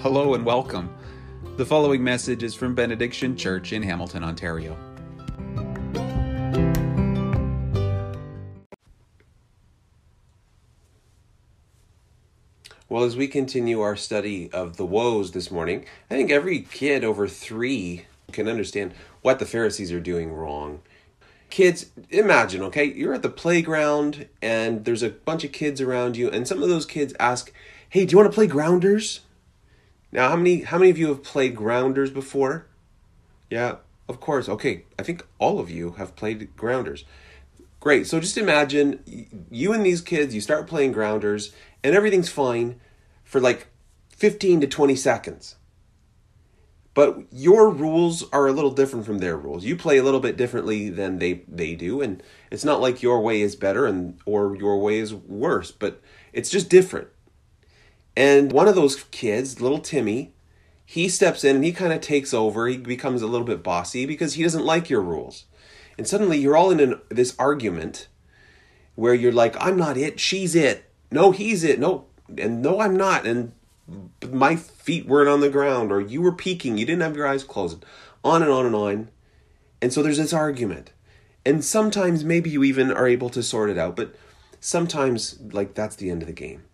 Hello and welcome. The following message is from Benediction Church in Hamilton, Ontario. Well, as we continue our study of the woes this morning, I think every kid over three can understand what the Pharisees are doing wrong. Kids, imagine, okay, you're at the playground and there's a bunch of kids around you, and some of those kids ask, Hey, do you want to play grounders? Now, how many how many of you have played grounders before? Yeah, of course. Okay, I think all of you have played grounders. Great. So just imagine you and these kids, you start playing grounders and everything's fine for like 15 to 20 seconds. But your rules are a little different from their rules. You play a little bit differently than they they do and it's not like your way is better and or your way is worse, but it's just different. And one of those kids, little Timmy, he steps in and he kind of takes over. He becomes a little bit bossy because he doesn't like your rules. And suddenly you're all in an, this argument where you're like, I'm not it, she's it. No, he's it. No, and no, I'm not. And my feet weren't on the ground, or you were peeking, you didn't have your eyes closed. On and on and on. And so there's this argument. And sometimes maybe you even are able to sort it out, but sometimes, like, that's the end of the game.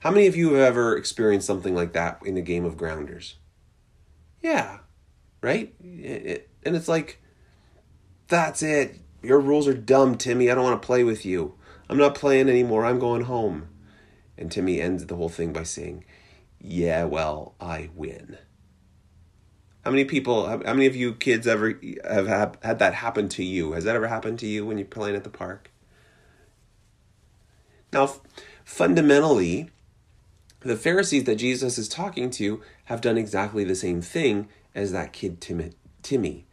How many of you have ever experienced something like that in a game of grounders? Yeah, right? It, and it's like, that's it. Your rules are dumb, Timmy. I don't want to play with you. I'm not playing anymore. I'm going home. And Timmy ends the whole thing by saying, Yeah, well, I win. How many people, how many of you kids ever have had that happen to you? Has that ever happened to you when you're playing at the park? Now, fundamentally, the Pharisees that Jesus is talking to have done exactly the same thing as that kid Tim- Timmy.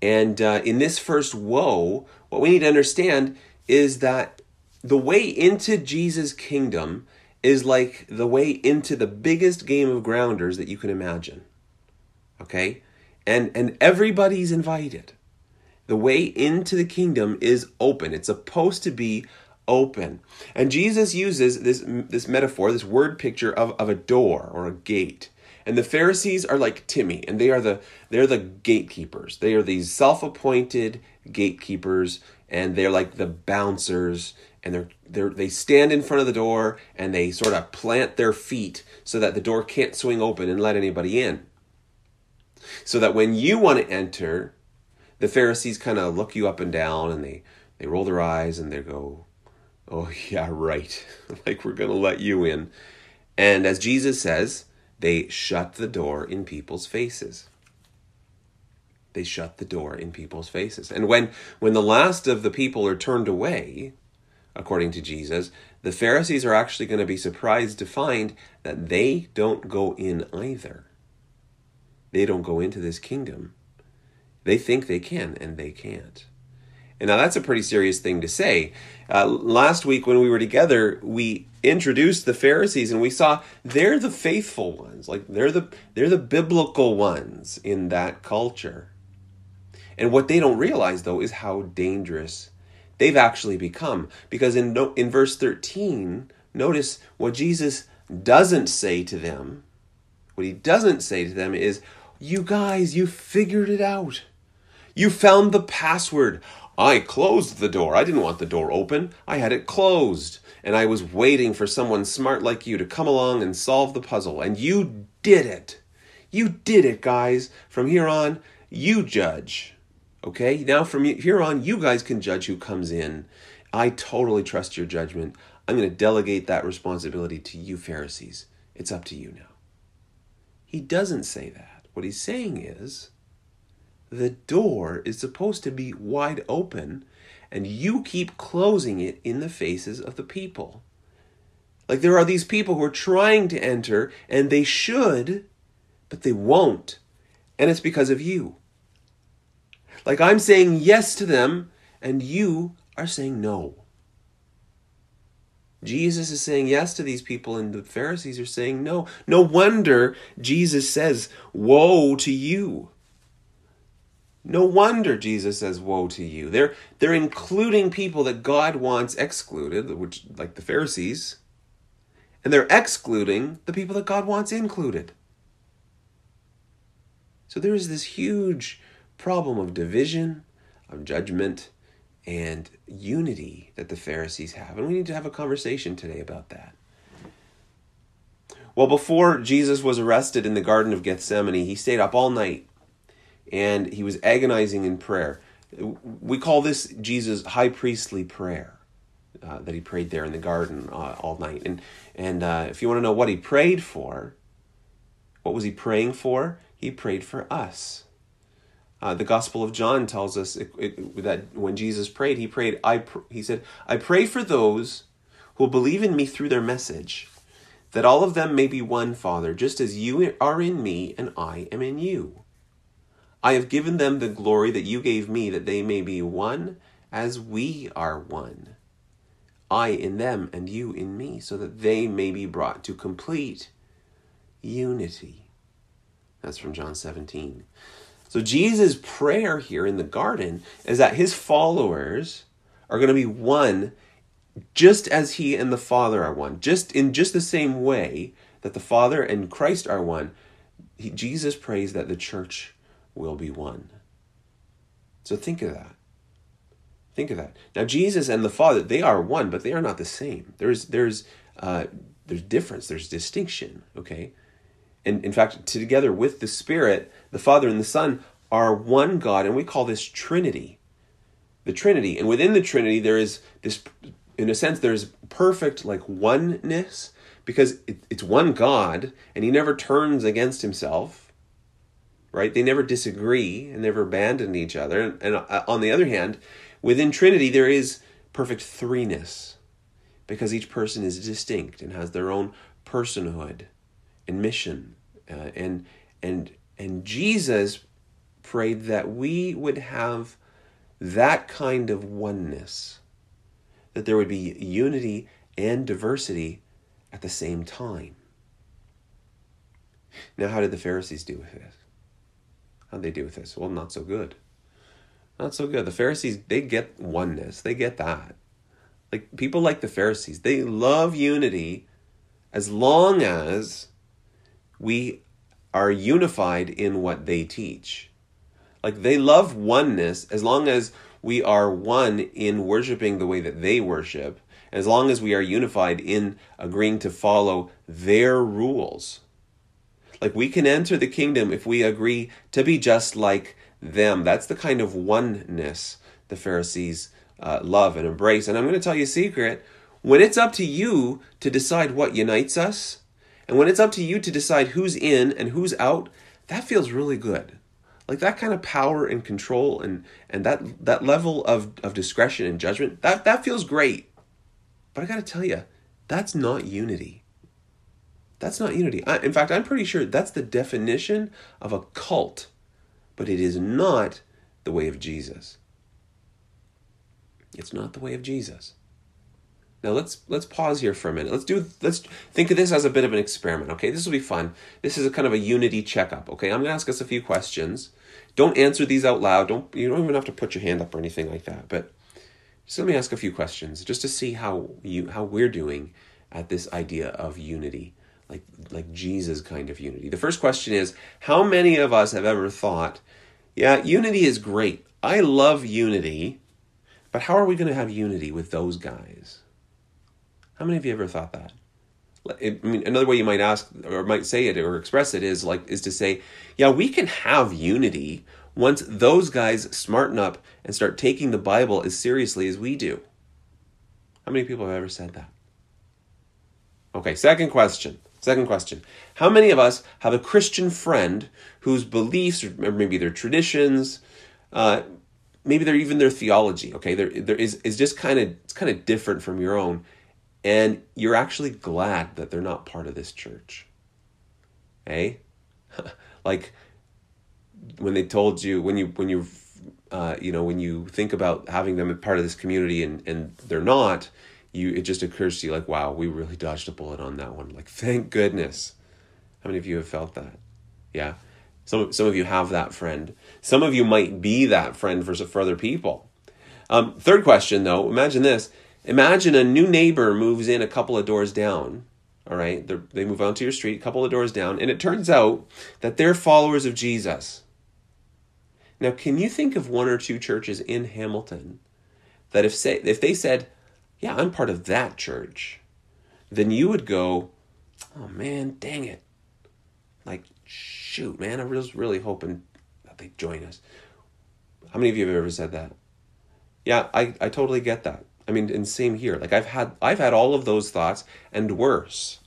And uh, in this first woe, what we need to understand is that the way into Jesus' kingdom is like the way into the biggest game of grounders that you can imagine. Okay? And and everybody's invited. The way into the kingdom is open. It's supposed to be open. And Jesus uses this, this metaphor, this word picture of, of a door or a gate. And the Pharisees are like Timmy, and they are the they're the gatekeepers. They are these self-appointed gatekeepers, and they're like the bouncers, and they're they're they stand in front of the door and they sort of plant their feet so that the door can't swing open and let anybody in. So that when you want to enter, the Pharisees kind of look you up and down and they they roll their eyes and they go, Oh, yeah, right. like we're going to let you in. And as Jesus says, they shut the door in people's faces. They shut the door in people's faces. And when, when the last of the people are turned away, according to Jesus, the Pharisees are actually going to be surprised to find that they don't go in either. They don't go into this kingdom. They think they can, and they can't. And now that's a pretty serious thing to say. Uh, last week when we were together, we introduced the Pharisees and we saw they're the faithful ones. Like they're the they're the biblical ones in that culture. And what they don't realize though is how dangerous they've actually become because in in verse 13, notice what Jesus doesn't say to them. What he doesn't say to them is, "You guys, you figured it out. You found the password. I closed the door. I didn't want the door open. I had it closed. And I was waiting for someone smart like you to come along and solve the puzzle. And you did it. You did it, guys. From here on, you judge. Okay? Now, from here on, you guys can judge who comes in. I totally trust your judgment. I'm going to delegate that responsibility to you, Pharisees. It's up to you now. He doesn't say that. What he's saying is, the door is supposed to be wide open and you keep closing it in the faces of the people. Like there are these people who are trying to enter and they should, but they won't. And it's because of you. Like I'm saying yes to them and you are saying no. Jesus is saying yes to these people, and the Pharisees are saying no. No wonder Jesus says, Woe to you. No wonder Jesus says, Woe to you. They're, they're including people that God wants excluded, which, like the Pharisees, and they're excluding the people that God wants included. So there is this huge problem of division, of judgment, and unity that the Pharisees have. And we need to have a conversation today about that. Well, before Jesus was arrested in the Garden of Gethsemane, he stayed up all night and he was agonizing in prayer. We call this Jesus' high priestly prayer uh, that he prayed there in the garden uh, all night. And, and uh, if you want to know what he prayed for, what was he praying for? He prayed for us. Uh, the Gospel of John tells us it, it, that when Jesus prayed, he prayed. I pr- he said, "I pray for those who will believe in me through their message, that all of them may be one, Father, just as you are in me and I am in you. I have given them the glory that you gave me, that they may be one, as we are one. I in them and you in me, so that they may be brought to complete unity." That's from John 17. So Jesus' prayer here in the garden is that his followers are going to be one just as he and the Father are one. Just in just the same way that the Father and Christ are one, he, Jesus prays that the church will be one. So think of that. Think of that. Now Jesus and the Father, they are one, but they are not the same. There's there's uh, there's difference, there's distinction, okay? And in fact, together with the Spirit, the Father and the Son are one God, and we call this Trinity. The Trinity. And within the Trinity, there is this, in a sense, there's perfect like oneness because it, it's one God, and He never turns against Himself, right? They never disagree and never abandon each other. And, and uh, on the other hand, within Trinity, there is perfect threeness because each person is distinct and has their own personhood and mission. Uh, and and and Jesus prayed that we would have that kind of oneness, that there would be unity and diversity at the same time. Now, how did the Pharisees do with this? How did they do with this? Well, not so good. Not so good. The Pharisees, they get oneness. They get that. Like people like the Pharisees, they love unity as long as we are unified in what they teach. Like they love oneness as long as we are one in worshiping the way that they worship, as long as we are unified in agreeing to follow their rules. Like we can enter the kingdom if we agree to be just like them. That's the kind of oneness the Pharisees uh, love and embrace. And I'm going to tell you a secret when it's up to you to decide what unites us, and when it's up to you to decide who's in and who's out, that feels really good. Like that kind of power and control and and that that level of, of discretion and judgment, that that feels great. But I gotta tell you, that's not unity. That's not unity. I, in fact, I'm pretty sure that's the definition of a cult, but it is not the way of Jesus. It's not the way of Jesus. Now let's let's pause here for a minute. Let's do let's think of this as a bit of an experiment. Okay, this will be fun. This is a kind of a unity checkup. Okay, I'm gonna ask us a few questions. Don't answer these out loud. Don't you don't even have to put your hand up or anything like that. But just let me ask a few questions just to see how you how we're doing at this idea of unity, like like Jesus kind of unity. The first question is: How many of us have ever thought, "Yeah, unity is great. I love unity." But how are we going to have unity with those guys? How many of you ever thought that? I mean, another way you might ask or might say it or express it is like is to say, yeah, we can have unity once those guys smarten up and start taking the Bible as seriously as we do. How many people have ever said that? Okay, second question. Second question. How many of us have a Christian friend whose beliefs or maybe their traditions, uh, maybe they're even their theology, okay, there, there is, is just kind of it's kind of different from your own and you're actually glad that they're not part of this church. Eh? like when they told you when you when you uh, you know when you think about having them as part of this community and and they're not, you it just occurs to you like wow we really dodged a bullet on that one. Like thank goodness. How many of you have felt that? Yeah. Some, some of you have that friend. Some of you might be that friend for, for other people. Um, third question, though, imagine this Imagine a new neighbor moves in a couple of doors down, All right, they move onto your street, a couple of doors down, and it turns out that they're followers of Jesus. Now, can you think of one or two churches in Hamilton that if say if they said, "Yeah, I'm part of that church," then you would go, "Oh man, dang it!" Like, shoot, man, I was really hoping that they'd join us. How many of you have ever said that? Yeah, I, I totally get that. I mean, and same here. Like I've had I've had all of those thoughts and worse.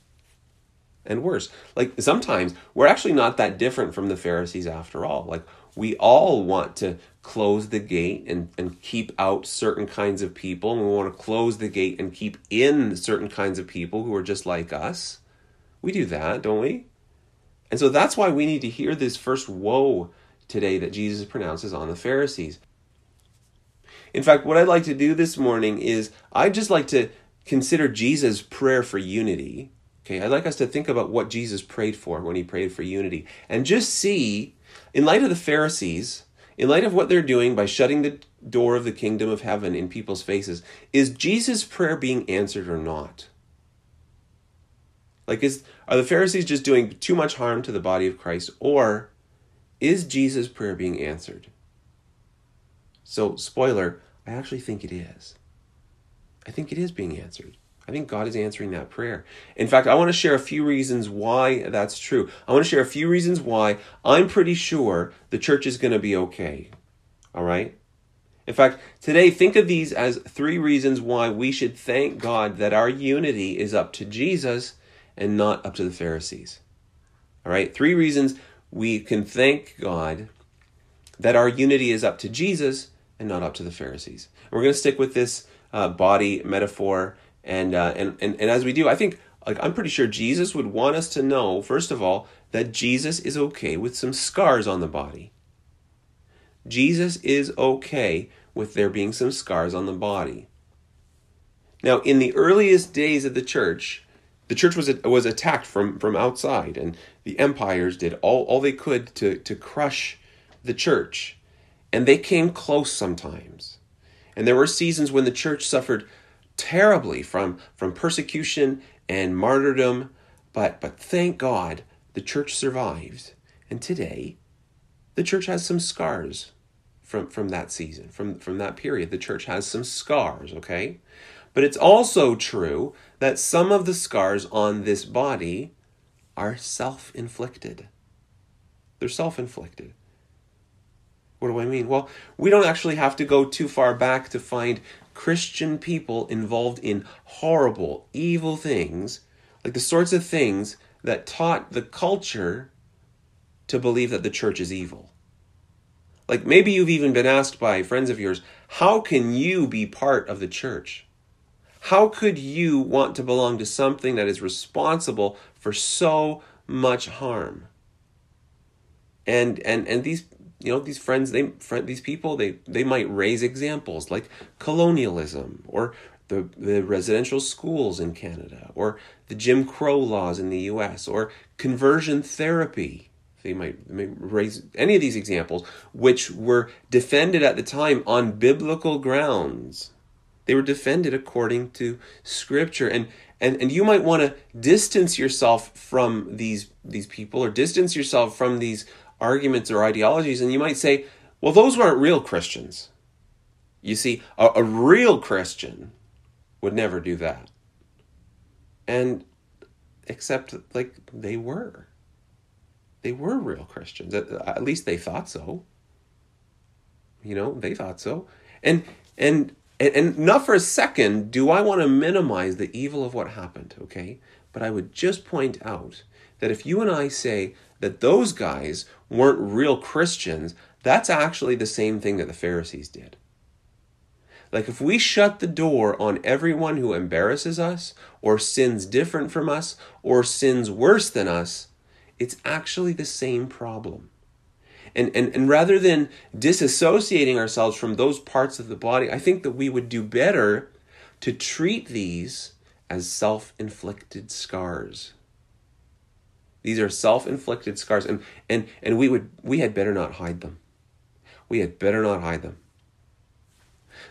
And worse. Like sometimes we're actually not that different from the Pharisees after all. Like we all want to close the gate and, and keep out certain kinds of people. And we want to close the gate and keep in certain kinds of people who are just like us. We do that, don't we? And so that's why we need to hear this first woe today that Jesus pronounces on the Pharisees. In fact, what I'd like to do this morning is I'd just like to consider Jesus' prayer for unity. Okay, I'd like us to think about what Jesus prayed for when he prayed for unity and just see, in light of the Pharisees, in light of what they're doing by shutting the door of the kingdom of heaven in people's faces, is Jesus' prayer being answered or not? Like, is are the Pharisees just doing too much harm to the body of Christ, or is Jesus' prayer being answered? So, spoiler, I actually think it is. I think it is being answered. I think God is answering that prayer. In fact, I want to share a few reasons why that's true. I want to share a few reasons why I'm pretty sure the church is going to be okay. All right? In fact, today, think of these as three reasons why we should thank God that our unity is up to Jesus and not up to the Pharisees. All right? Three reasons we can thank God that our unity is up to Jesus and not up to the Pharisees. And we're going to stick with this uh, body metaphor, and, uh, and and and as we do, I think like I'm pretty sure Jesus would want us to know first of all that Jesus is okay with some scars on the body. Jesus is okay with there being some scars on the body. Now, in the earliest days of the church, the church was was attacked from from outside, and the empires did all, all they could to to crush the church. And they came close sometimes. And there were seasons when the church suffered terribly from, from persecution and martyrdom, but, but thank God the church survived. And today, the church has some scars from, from that season, from, from that period. The church has some scars, okay? But it's also true that some of the scars on this body are self inflicted. They're self inflicted. What do I mean? Well, we don't actually have to go too far back to find Christian people involved in horrible, evil things, like the sorts of things that taught the culture to believe that the church is evil. Like maybe you've even been asked by friends of yours, how can you be part of the church? How could you want to belong to something that is responsible for so much harm? And and and these you know these friends they friend these people they they might raise examples like colonialism or the the residential schools in Canada or the Jim Crow laws in the US or conversion therapy. They might, they might raise any of these examples which were defended at the time on biblical grounds. They were defended according to scripture. And and and you might want to distance yourself from these these people or distance yourself from these arguments or ideologies, and you might say, well, those weren't real Christians. You see, a, a real Christian would never do that. And except, like, they were. They were real Christians. At, at least they thought so. You know, they thought so. And, and, and not for a second do I want to minimize the evil of what happened, okay? But I would just point out that if you and I say that those guys weren't real Christians, that's actually the same thing that the Pharisees did. Like, if we shut the door on everyone who embarrasses us, or sins different from us, or sins worse than us, it's actually the same problem. And, and, and rather than disassociating ourselves from those parts of the body, I think that we would do better to treat these as self inflicted scars. These are self-inflicted scars, and and and we would we had better not hide them. We had better not hide them.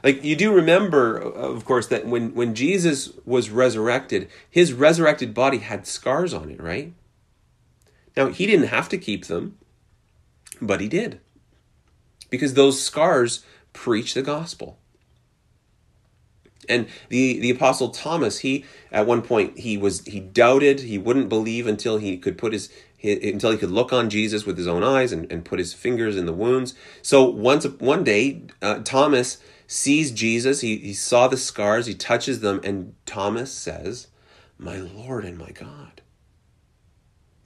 Like you do remember, of course, that when, when Jesus was resurrected, his resurrected body had scars on it, right? Now, he didn't have to keep them, but he did. Because those scars preach the gospel. And the, the apostle Thomas, he at one point he was he doubted, he wouldn't believe until he could put his, until he could look on Jesus with his own eyes and, and put his fingers in the wounds. So once one day, uh, Thomas sees Jesus, he, he saw the scars, he touches them, and Thomas says, My Lord and my God.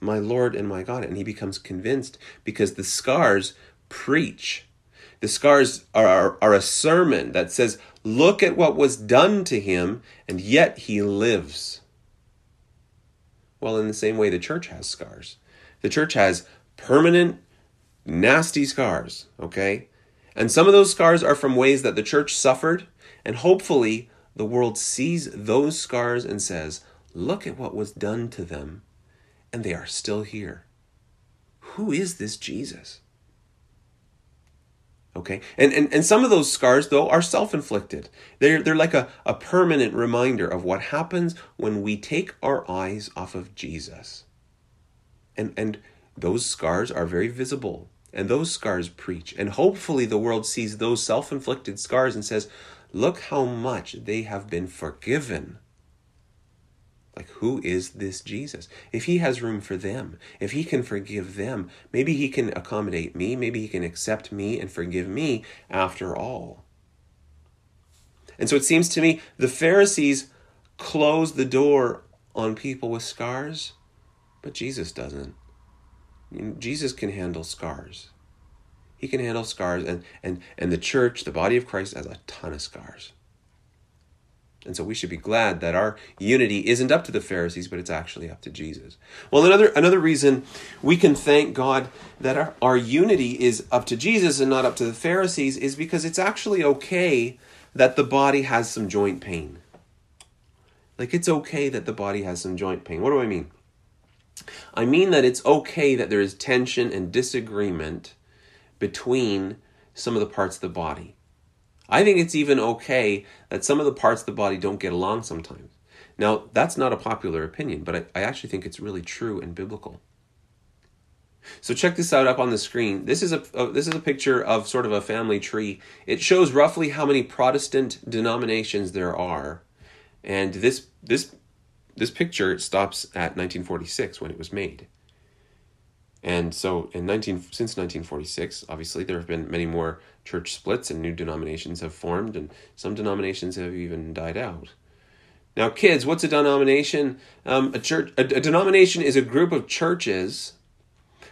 My Lord and my God. And he becomes convinced because the scars preach. The scars are, are, are a sermon that says, Look at what was done to him, and yet he lives. Well, in the same way, the church has scars. The church has permanent, nasty scars, okay? And some of those scars are from ways that the church suffered, and hopefully the world sees those scars and says, Look at what was done to them, and they are still here. Who is this Jesus? Okay. And, and, and some of those scars, though, are self inflicted. They're, they're like a, a permanent reminder of what happens when we take our eyes off of Jesus. And, and those scars are very visible. And those scars preach. And hopefully, the world sees those self inflicted scars and says, Look how much they have been forgiven like, who is this Jesus? If he has room for them, if he can forgive them, maybe he can accommodate me, maybe he can accept me and forgive me after all. And so it seems to me the Pharisees close the door on people with scars, but Jesus doesn't. Jesus can handle scars. He can handle scars, and, and, and the church, the body of Christ, has a ton of scars. And so we should be glad that our unity isn't up to the Pharisees, but it's actually up to Jesus. Well, another another reason we can thank God that our, our unity is up to Jesus and not up to the Pharisees is because it's actually okay that the body has some joint pain. Like it's okay that the body has some joint pain. What do I mean? I mean that it's okay that there is tension and disagreement between some of the parts of the body. I think it's even okay that some of the parts of the body don't get along sometimes. Now, that's not a popular opinion, but I, I actually think it's really true and biblical. So check this out up on the screen. This is a, a, this is a picture of sort of a family tree. It shows roughly how many Protestant denominations there are, and this this this picture stops at 1946 when it was made. And so in 19 since 1946, obviously there have been many more church splits and new denominations have formed and some denominations have even died out. Now kids, what's a denomination? Um, a church a, a denomination is a group of churches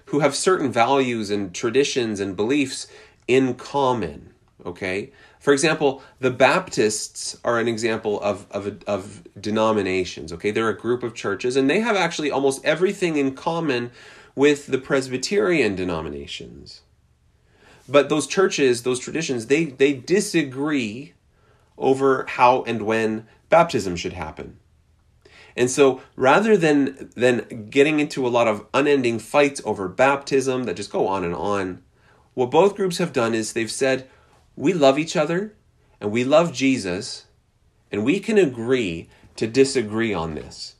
who have certain values and traditions and beliefs in common, okay? For example, the Baptists are an example of, of, of denominations, okay? They're a group of churches and they have actually almost everything in common with the Presbyterian denominations. But those churches, those traditions, they, they disagree over how and when baptism should happen. And so rather than than getting into a lot of unending fights over baptism that just go on and on, what both groups have done is they've said, we love each other and we love Jesus, and we can agree to disagree on this.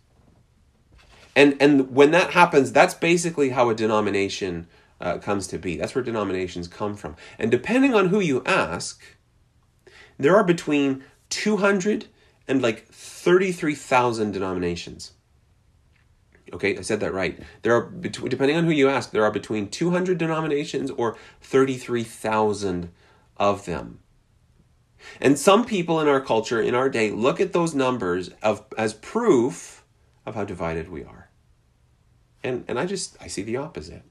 And and when that happens, that's basically how a denomination uh, comes to be. That's where denominations come from. And depending on who you ask, there are between 200 and like 33,000 denominations. Okay, I said that right. There are depending on who you ask, there are between 200 denominations or 33,000 of them. And some people in our culture, in our day, look at those numbers of, as proof of how divided we are. And, and I just, I see the opposite.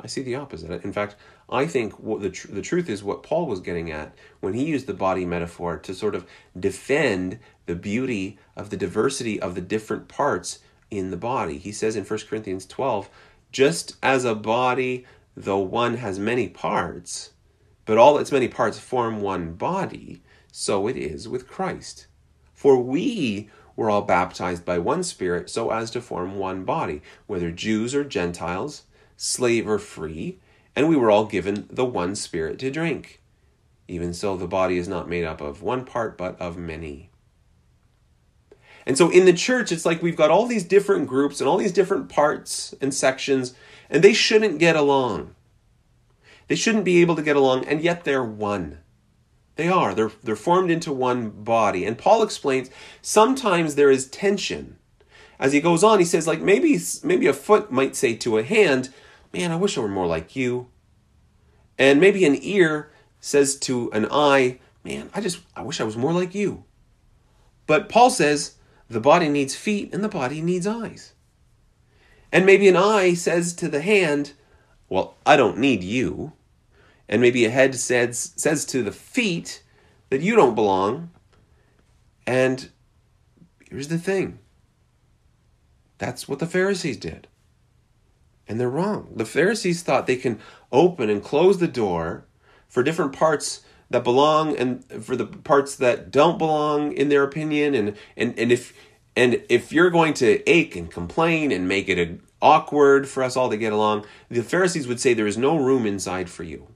I see the opposite. In fact, I think what the, tr- the truth is what Paul was getting at when he used the body metaphor to sort of defend the beauty of the diversity of the different parts in the body. He says in 1 Corinthians 12, just as a body, though one has many parts, but all its many parts form one body, so it is with Christ. For we were all baptized by one Spirit so as to form one body, whether Jews or Gentiles, slave or free, and we were all given the one Spirit to drink. Even so, the body is not made up of one part, but of many. And so in the church, it's like we've got all these different groups and all these different parts and sections, and they shouldn't get along. They shouldn't be able to get along, and yet they're one. They are. They're, they're formed into one body. And Paul explains sometimes there is tension. As he goes on, he says, like maybe maybe a foot might say to a hand, Man, I wish I were more like you. And maybe an ear says to an eye, Man, I just I wish I was more like you. But Paul says the body needs feet and the body needs eyes. And maybe an eye says to the hand, Well, I don't need you. And maybe a head says, says to the feet that you don't belong. And here's the thing that's what the Pharisees did. And they're wrong. The Pharisees thought they can open and close the door for different parts that belong and for the parts that don't belong in their opinion and and, and if and if you're going to ache and complain and make it a, awkward for us all to get along, the Pharisees would say there is no room inside for you.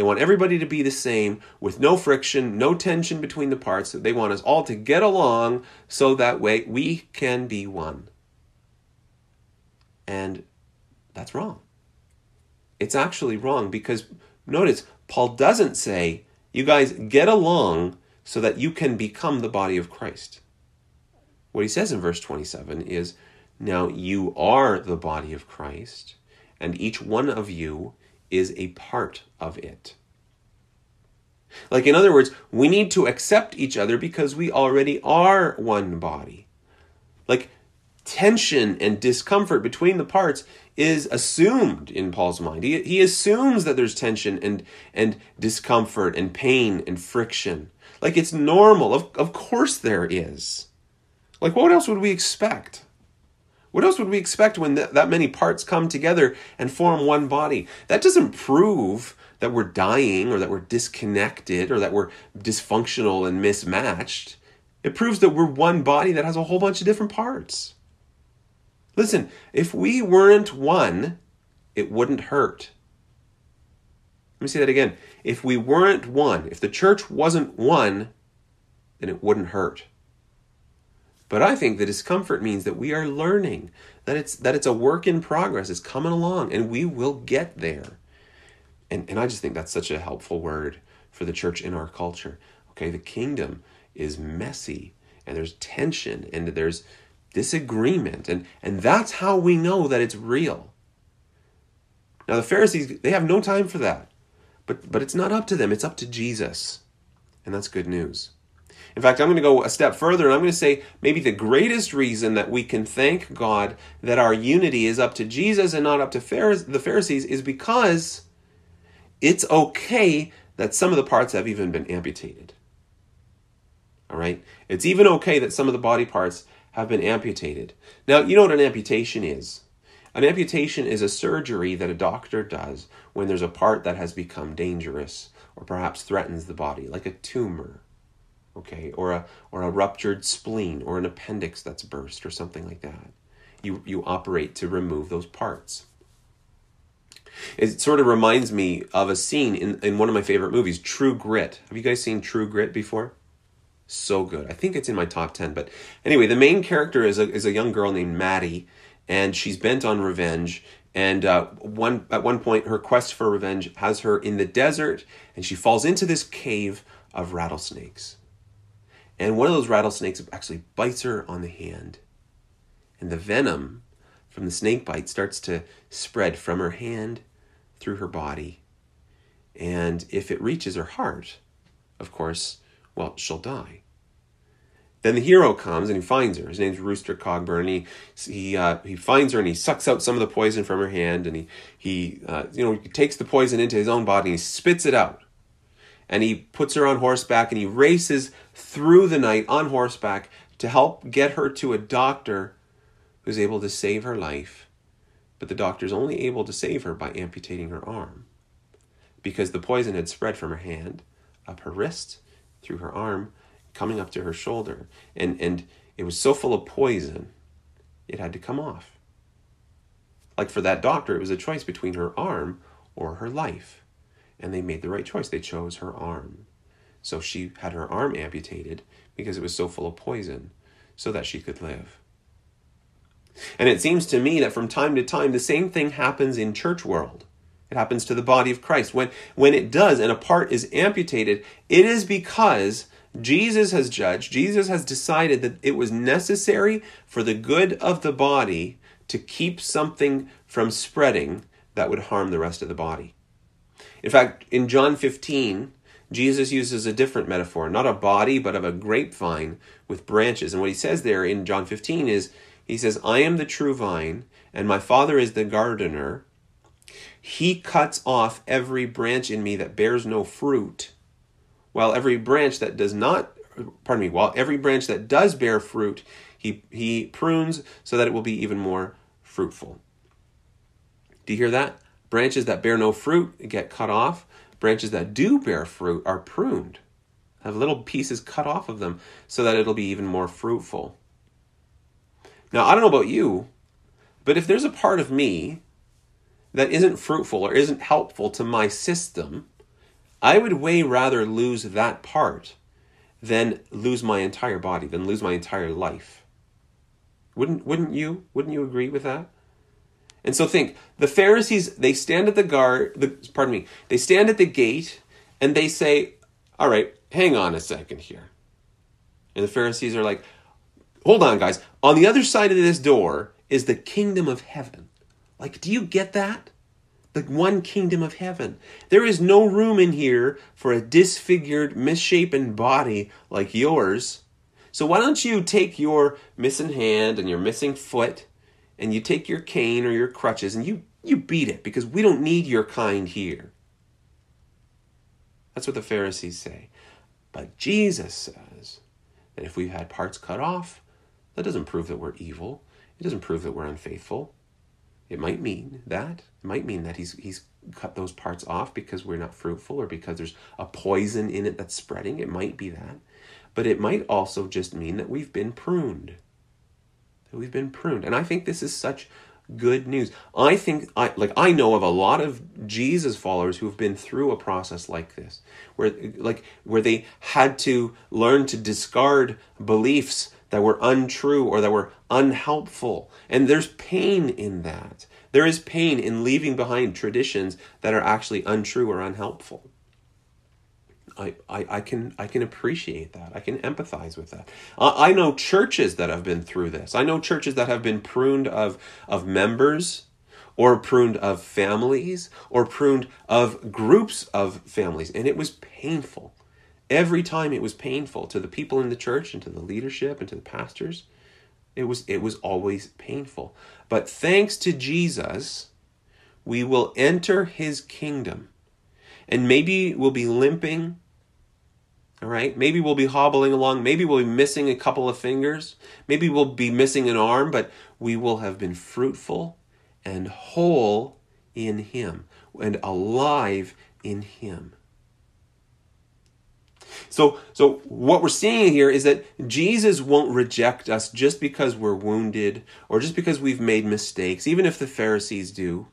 They want everybody to be the same with no friction, no tension between the parts. They want us all to get along so that way we can be one. And that's wrong. It's actually wrong because notice Paul doesn't say, you guys get along so that you can become the body of Christ. What he says in verse 27 is, Now you are the body of Christ, and each one of you is a part of it. Like, in other words, we need to accept each other because we already are one body. Like, tension and discomfort between the parts is assumed in Paul's mind. He, he assumes that there's tension and, and discomfort and pain and friction. Like, it's normal. Of, of course, there is. Like, what else would we expect? What else would we expect when th- that many parts come together and form one body? That doesn't prove that we're dying or that we're disconnected or that we're dysfunctional and mismatched. It proves that we're one body that has a whole bunch of different parts. Listen, if we weren't one, it wouldn't hurt. Let me say that again. If we weren't one, if the church wasn't one, then it wouldn't hurt. But I think the discomfort means that we are learning, that it's that it's a work in progress, it's coming along, and we will get there. And and I just think that's such a helpful word for the church in our culture. Okay, the kingdom is messy and there's tension and there's disagreement and and that's how we know that it's real. Now the Pharisees they have no time for that. But but it's not up to them, it's up to Jesus. And that's good news. In fact, I'm going to go a step further and I'm going to say maybe the greatest reason that we can thank God that our unity is up to Jesus and not up to the Pharisees is because it's okay that some of the parts have even been amputated. All right? It's even okay that some of the body parts have been amputated. Now, you know what an amputation is? An amputation is a surgery that a doctor does when there's a part that has become dangerous or perhaps threatens the body, like a tumor okay, or a or a ruptured spleen or an appendix that's burst or something like that. You you operate to remove those parts. It sort of reminds me of a scene in, in one of my favorite movies, True Grit. Have you guys seen True Grit before? So good. I think it's in my top 10. But anyway, the main character is a, is a young girl named Mattie, and she's bent on revenge. And uh, one at one point, her quest for revenge has her in the desert, and she falls into this cave of rattlesnakes. And one of those rattlesnakes actually bites her on the hand. And the venom from the snake bite starts to spread from her hand through her body. And if it reaches her heart, of course, well, she'll die. Then the hero comes and he finds her. His name's Rooster Cogburn. He he uh, he finds her and he sucks out some of the poison from her hand and he he uh, you know he takes the poison into his own body and he spits it out and he puts her on horseback and he races through the night on horseback to help get her to a doctor who's able to save her life. But the doctor's only able to save her by amputating her arm because the poison had spread from her hand up her wrist through her arm coming up to her shoulder and and it was so full of poison it had to come off like for that doctor it was a choice between her arm or her life And they made the right choice. They chose her arm. So she had her arm amputated because it was so full of poison so that she could live. And it seems to me that from time to time the same thing happens in church world. It happens to the body of Christ. When when it does and a part is amputated, it is because Jesus has judged, Jesus has decided that it was necessary for the good of the body to keep something from spreading that would harm the rest of the body. In fact, in John 15, Jesus uses a different metaphor, not a body, but of a grapevine with branches. And what he says there in John 15 is, he says, I am the true vine, and my Father is the gardener. He cuts off every branch in me that bears no fruit, while every branch that does not, pardon me, while every branch that does bear fruit, he, he prunes so that it will be even more fruitful. Do you hear that? Branches that bear no fruit get cut off. Branches that do bear fruit are pruned, have little pieces cut off of them so that it'll be even more fruitful. Now, I don't know about you, but if there's a part of me that isn't fruitful or isn't helpful to my system, I would way rather lose that part than lose my entire body, than lose my entire life. Wouldn't wouldn't you? Wouldn't you agree with that? And so think, the Pharisees, they stand at the guard, the, pardon me, they stand at the gate and they say, all right, hang on a second here. And the Pharisees are like, hold on, guys. On the other side of this door is the kingdom of heaven. Like, do you get that? The one kingdom of heaven. There is no room in here for a disfigured, misshapen body like yours. So why don't you take your missing hand and your missing foot and you take your cane or your crutches and you, you beat it because we don't need your kind here. That's what the Pharisees say. But Jesus says that if we've had parts cut off, that doesn't prove that we're evil. It doesn't prove that we're unfaithful. It might mean that. It might mean that he's he's cut those parts off because we're not fruitful or because there's a poison in it that's spreading. It might be that. But it might also just mean that we've been pruned we've been pruned. And I think this is such good news. I think I like I know of a lot of Jesus followers who have been through a process like this where like where they had to learn to discard beliefs that were untrue or that were unhelpful. And there's pain in that. There is pain in leaving behind traditions that are actually untrue or unhelpful. I, I, can I can appreciate that. I can empathize with that. I, I know churches that have been through this. I know churches that have been pruned of of members or pruned of families or pruned of groups of families and it was painful. Every time it was painful to the people in the church and to the leadership and to the pastors. It was it was always painful. But thanks to Jesus, we will enter his kingdom. And maybe we'll be limping all right. Maybe we'll be hobbling along. Maybe we'll be missing a couple of fingers. Maybe we'll be missing an arm, but we will have been fruitful and whole in Him and alive in Him. So, so what we're seeing here is that Jesus won't reject us just because we're wounded or just because we've made mistakes, even if the Pharisees do.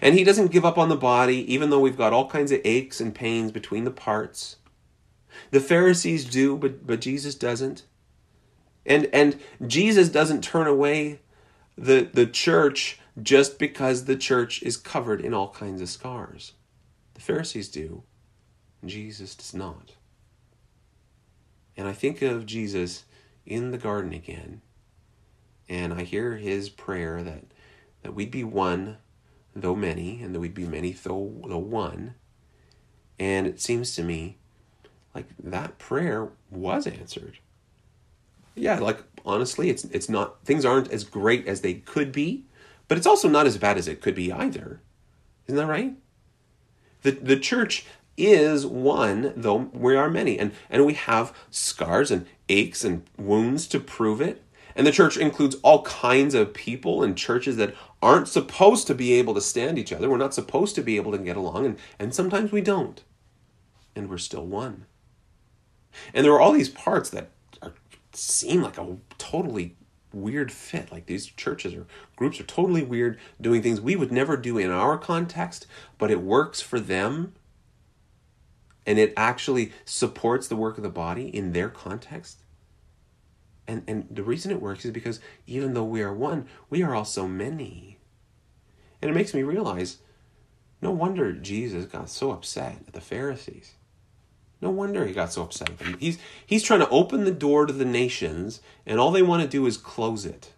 And he doesn't give up on the body, even though we've got all kinds of aches and pains between the parts. The Pharisees do, but, but Jesus doesn't. And, and Jesus doesn't turn away the, the church just because the church is covered in all kinds of scars. The Pharisees do, Jesus does not. And I think of Jesus in the garden again, and I hear his prayer that, that we'd be one, though many, and that we'd be many, though, though one. And it seems to me like that prayer was answered. Yeah, like honestly, it's it's not things aren't as great as they could be, but it's also not as bad as it could be either. Isn't that right? The the church is one, though we are many, and and we have scars and aches and wounds to prove it. And the church includes all kinds of people and churches that aren't supposed to be able to stand each other. We're not supposed to be able to get along, and, and sometimes we don't. And we're still one. And there are all these parts that are, seem like a totally weird fit. Like these churches or groups are totally weird, doing things we would never do in our context, but it works for them and it actually supports the work of the body in their context. And, and the reason it works is because even though we are one, we are also many. And it makes me realize no wonder Jesus got so upset at the Pharisees. No wonder he got so upset. He's, he's trying to open the door to the nations, and all they want to do is close it.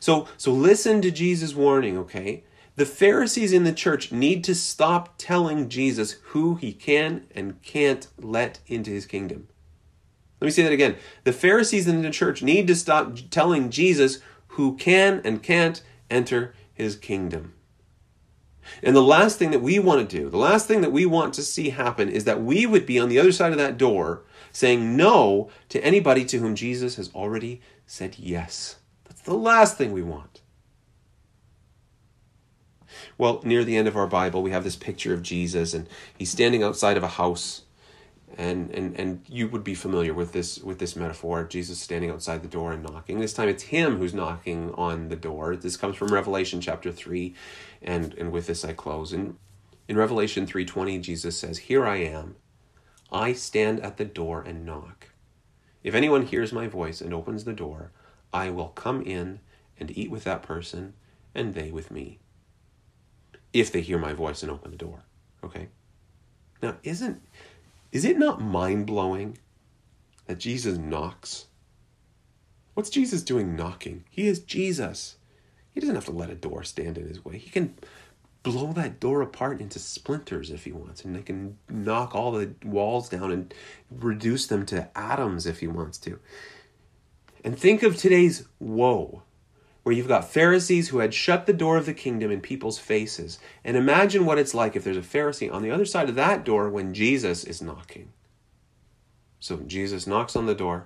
So, so listen to Jesus' warning, okay? The Pharisees in the church need to stop telling Jesus who he can and can't let into his kingdom. Let me say that again. The Pharisees in the church need to stop telling Jesus who can and can't enter his kingdom. And the last thing that we want to do, the last thing that we want to see happen is that we would be on the other side of that door saying no to anybody to whom Jesus has already said yes. That's the last thing we want. Well, near the end of our Bible, we have this picture of Jesus, and he's standing outside of a house. And, and and you would be familiar with this with this metaphor Jesus standing outside the door and knocking. This time it's him who's knocking on the door. This comes from Revelation chapter three, and and with this I close. In in Revelation three twenty, Jesus says, "Here I am, I stand at the door and knock. If anyone hears my voice and opens the door, I will come in and eat with that person, and they with me." if they hear my voice and open the door. Okay? Now, isn't is it not mind-blowing that Jesus knocks? What's Jesus doing knocking? He is Jesus. He doesn't have to let a door stand in his way. He can blow that door apart into splinters if he wants, and he can knock all the walls down and reduce them to atoms if he wants to. And think of today's woe where you've got Pharisees who had shut the door of the kingdom in people's faces. And imagine what it's like if there's a Pharisee on the other side of that door when Jesus is knocking. So Jesus knocks on the door,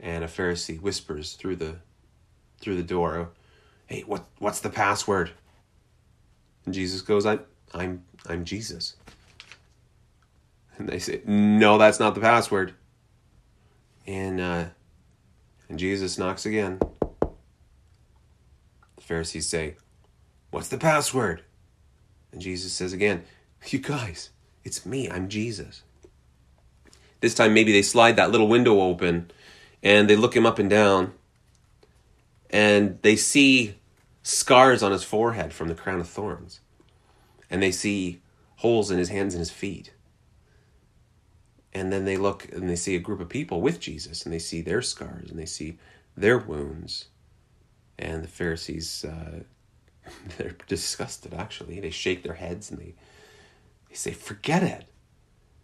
and a Pharisee whispers through the through the door, "Hey, what what's the password?" And Jesus goes, "I I'm I'm Jesus." And they say, "No, that's not the password." And uh, and Jesus knocks again. The Pharisees say, What's the password? And Jesus says again, You guys, it's me. I'm Jesus. This time, maybe they slide that little window open and they look him up and down and they see scars on his forehead from the crown of thorns. And they see holes in his hands and his feet. And then they look and they see a group of people with Jesus and they see their scars and they see their wounds. And the Pharisees, uh, they're disgusted actually. They shake their heads and they, they say, Forget it.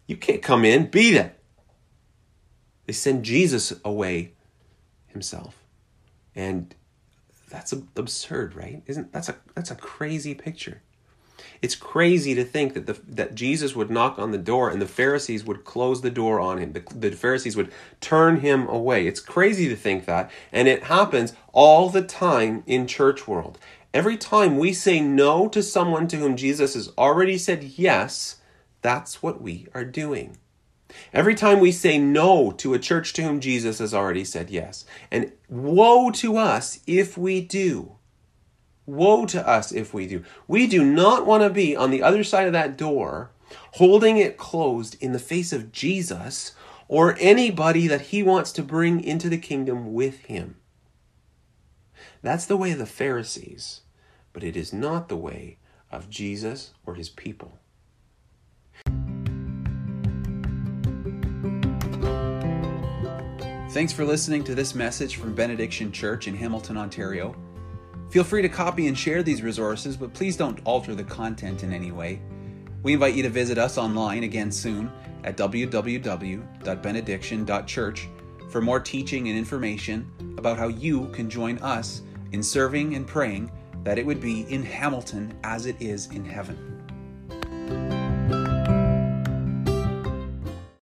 You can't come in, beat it. They send Jesus away himself. And that's absurd, right? Isn't that's a that's a crazy picture. It's crazy to think that the, that Jesus would knock on the door and the Pharisees would close the door on him. The, the Pharisees would turn him away. It's crazy to think that, and it happens all the time in church world. Every time we say no to someone to whom Jesus has already said yes, that's what we are doing. Every time we say no to a church to whom Jesus has already said yes, and woe to us if we do. Woe to us if we do. We do not want to be on the other side of that door, holding it closed in the face of Jesus or anybody that he wants to bring into the kingdom with him. That's the way of the Pharisees, but it is not the way of Jesus or his people. Thanks for listening to this message from Benediction Church in Hamilton, Ontario. Feel free to copy and share these resources, but please don't alter the content in any way. We invite you to visit us online again soon at www.benediction.church for more teaching and information about how you can join us in serving and praying that it would be in Hamilton as it is in heaven.